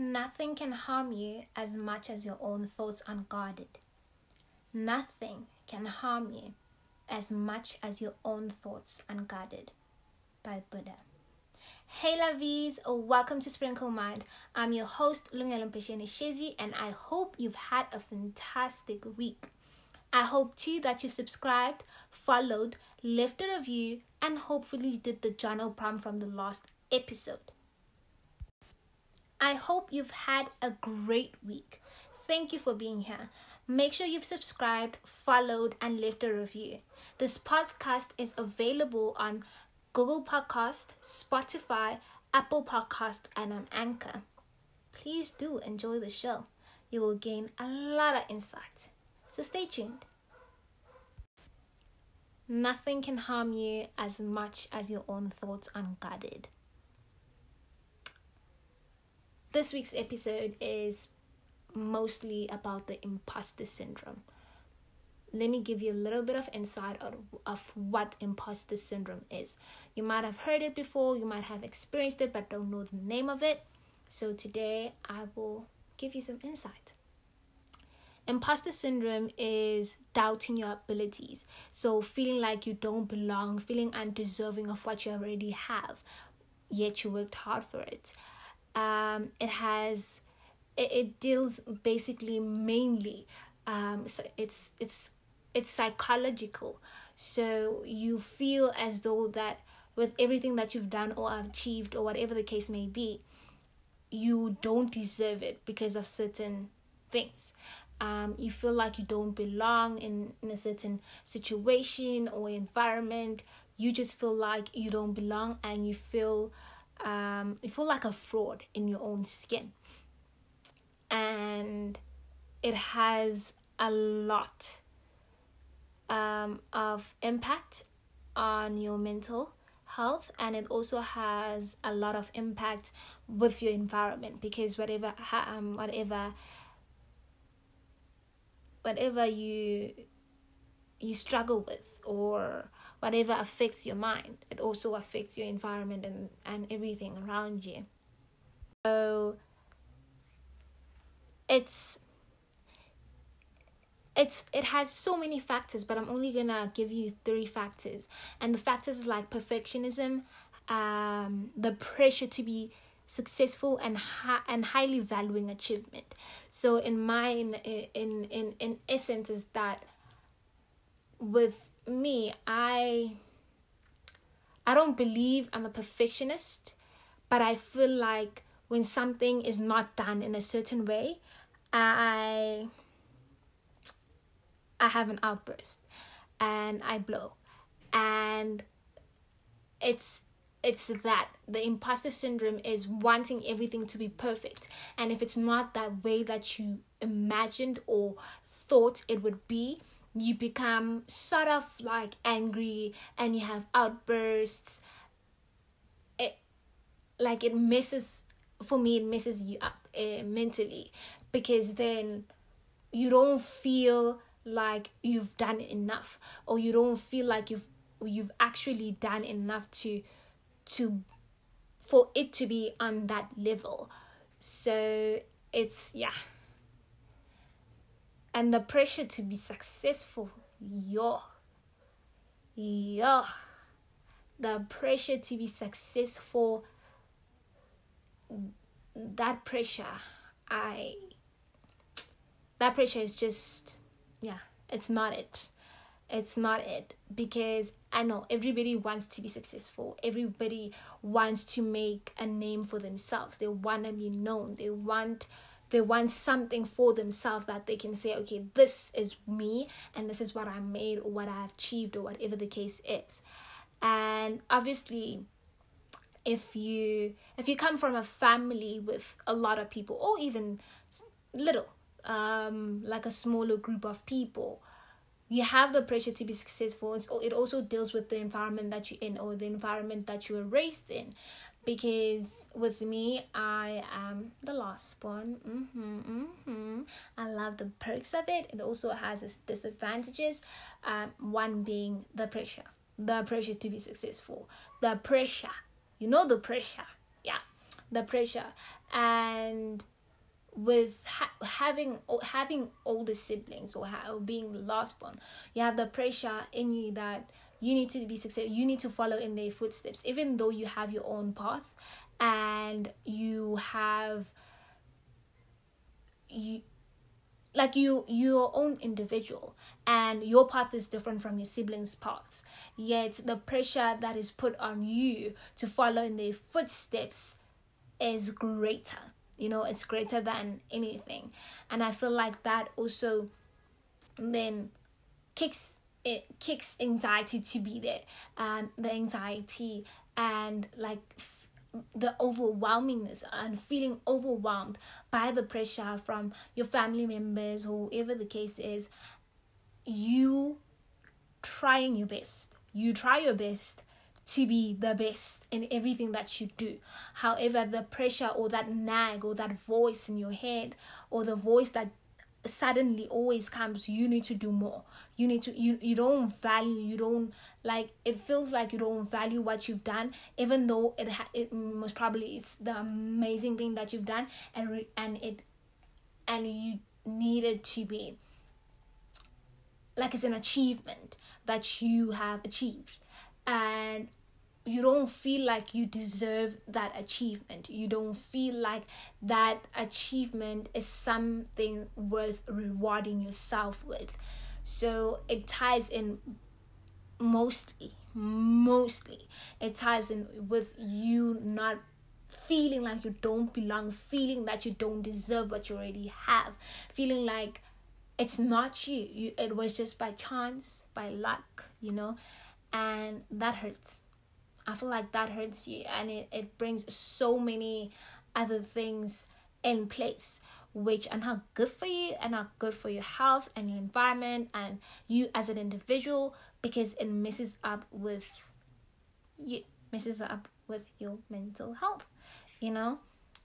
Nothing can harm you as much as your own thoughts unguarded. Nothing can harm you as much as your own thoughts unguarded. By Buddha. Hey lovies, welcome to Sprinkle Mind. I'm your host Lungelo Shezi and I hope you've had a fantastic week. I hope too that you subscribed, followed, left a review, and hopefully did the journal prompt from the last episode. I hope you've had a great week. Thank you for being here. Make sure you've subscribed, followed, and left a review. This podcast is available on Google Podcast, Spotify, Apple Podcast, and on Anchor. Please do enjoy the show. You will gain a lot of insight. So stay tuned. Nothing can harm you as much as your own thoughts unguarded. This week's episode is mostly about the imposter syndrome. Let me give you a little bit of insight of, of what imposter syndrome is. You might have heard it before, you might have experienced it, but don't know the name of it. So today I will give you some insight. Imposter syndrome is doubting your abilities. So, feeling like you don't belong, feeling undeserving of what you already have, yet you worked hard for it um, it has it, it deals basically mainly um, so it's it's it's psychological. So you feel as though that with everything that you've done or achieved or whatever the case may be you don't deserve it because of certain things. Um, you feel like you don't belong in, in a certain situation or environment. You just feel like you don't belong and you feel um, you feel like a fraud in your own skin. And it has a lot um, of impact on your mental health and it also has a lot of impact with your environment because whatever um whatever whatever you you struggle with or whatever affects your mind it also affects your environment and, and everything around you. So it's it's it has so many factors but i'm only gonna give you three factors. And the factors like perfectionism um the pressure to be successful and hi- and highly valuing achievement. So in my in in in, in essence is that with me, I I don't believe I'm a perfectionist, but I feel like when something is not done in a certain way, I I have an outburst and I blow. And it's it's that the imposter syndrome is wanting everything to be perfect and if it's not that way that you imagined or thought it would be you become sort of like angry and you have outbursts. It like it messes for me it messes you up uh, mentally. Because then you don't feel like you've done enough or you don't feel like you've you've actually done enough to to for it to be on that level. So it's yeah and the pressure to be successful. Yo. Yo. The pressure to be successful. That pressure, I. That pressure is just, yeah, it's not it. It's not it because I know everybody wants to be successful. Everybody wants to make a name for themselves. They want to be known. They want they want something for themselves that they can say okay this is me and this is what i made or what i've achieved or whatever the case is. And obviously if you if you come from a family with a lot of people or even little um like a smaller group of people you have the pressure to be successful. It's, it also deals with the environment that you're in or the environment that you were raised in because with me i am the last one mm-hmm, mm-hmm. i love the perks of it. It also has its disadvantages um, one being the pressure. The pressure to be successful. The pressure. You know the pressure. Yeah. The pressure. And with ha- having having older siblings or, ha- or being the last born you have the pressure in you that you need to be successful you need to follow in their footsteps even though you have your own path and you have you like you your own individual and your path is different from your siblings paths. Yet the pressure that is put on you to follow in their footsteps is greater you know it's greater than anything. And i feel like that also then kicks it kicks anxiety to be there um the anxiety and like f- the overwhelmingness and feeling overwhelmed by the pressure from your family members whoever the case is you trying your best you try your best to be the best in everything that you do. However, the pressure or that nag or that voice in your head or the voice that suddenly always comes you need to do more. You need to you you don't value you don't like it feels like you don't value what you've done even though it ha- it most probably it's the amazing thing that you've done and re- and it and you needed to be like it's an achievement that you have achieved. And you don't feel like you deserve that achievement. You don't feel like that achievement is something worth rewarding yourself with. So it ties in mostly, mostly, it ties in with you not feeling like you don't belong, feeling that you don't deserve what you already have, feeling like it's not you. you it was just by chance, by luck, you know, and that hurts I feel like that hurts you and it, it brings so many other things in place which are not good for you and not good for your health and your environment and you as an individual because it messes up with you messes up with your mental health you know?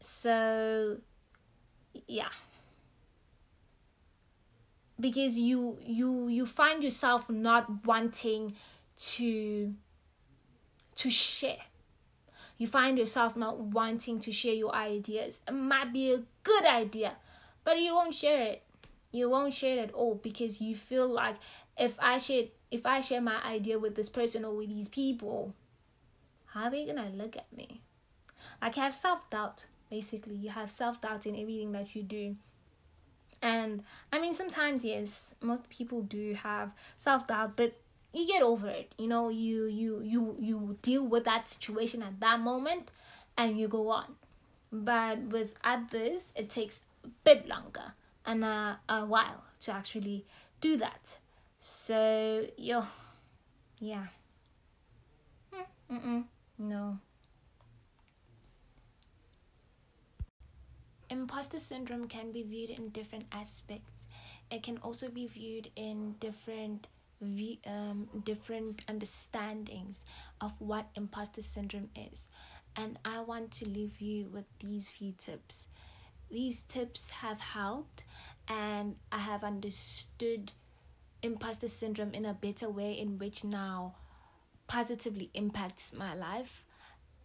So yeah. Because you you you find yourself not wanting to to share. You find yourself not wanting to share your ideas. It might be a good idea, but you won't share it. You won't share it at all because you feel like if I share if I share my idea with this person or with these people, how are they gonna look at me? Like you have self doubt. Basically, you have self doubt in everything that you do. And I mean, sometimes yes, most people do have self doubt, but you get over it. You know you you you you deal with that situation at that moment and you go on. But with others it takes a bit longer and a, a while to actually do that. So yo yeah. Mm-mm, no. Imposter syndrome can be viewed in different aspects. It can also be viewed in different um, different understandings of what imposter syndrome is. And I want to leave you with these few tips. These tips have helped, and I have understood imposter syndrome in a better way, in which now positively impacts my life.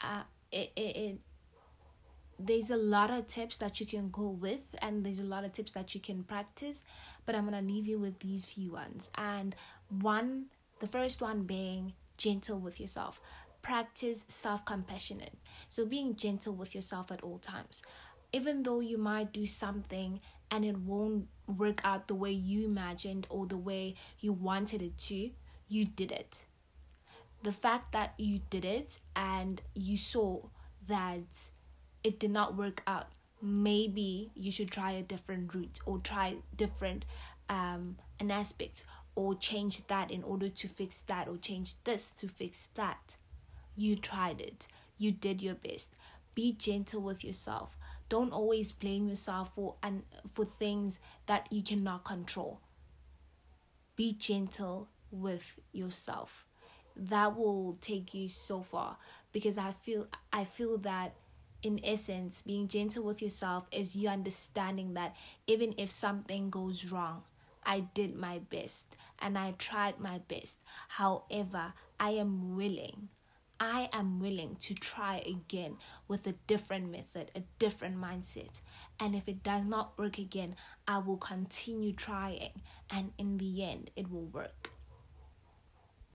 Uh, it, it, it there's a lot of tips that you can go with and there's a lot of tips that you can practice but i'm to leave you with these few ones and one, the first one being gentle with yourself. Practice self compassionate. So, being gentle with yourself at all times. Even though you might do something and it won't work out the way you imagined or the way you wanted it to, you did it. The fact that you did it and you saw that it did not work out, maybe you should try a different route or try different um an aspect or change that in order to fix that or change this to fix that. You tried it. You did your best. Be gentle with yourself. Don't always blame yourself for and for things that you cannot control. Be gentle with yourself. That will take you so far because I feel I feel that in essence being gentle with yourself is you understanding that even if something goes wrong I did my best and I tried my best. However, I am willing. I am willing to try again with a different method, a different mindset. And if it does not work again, I will continue trying. And in the end, it will work.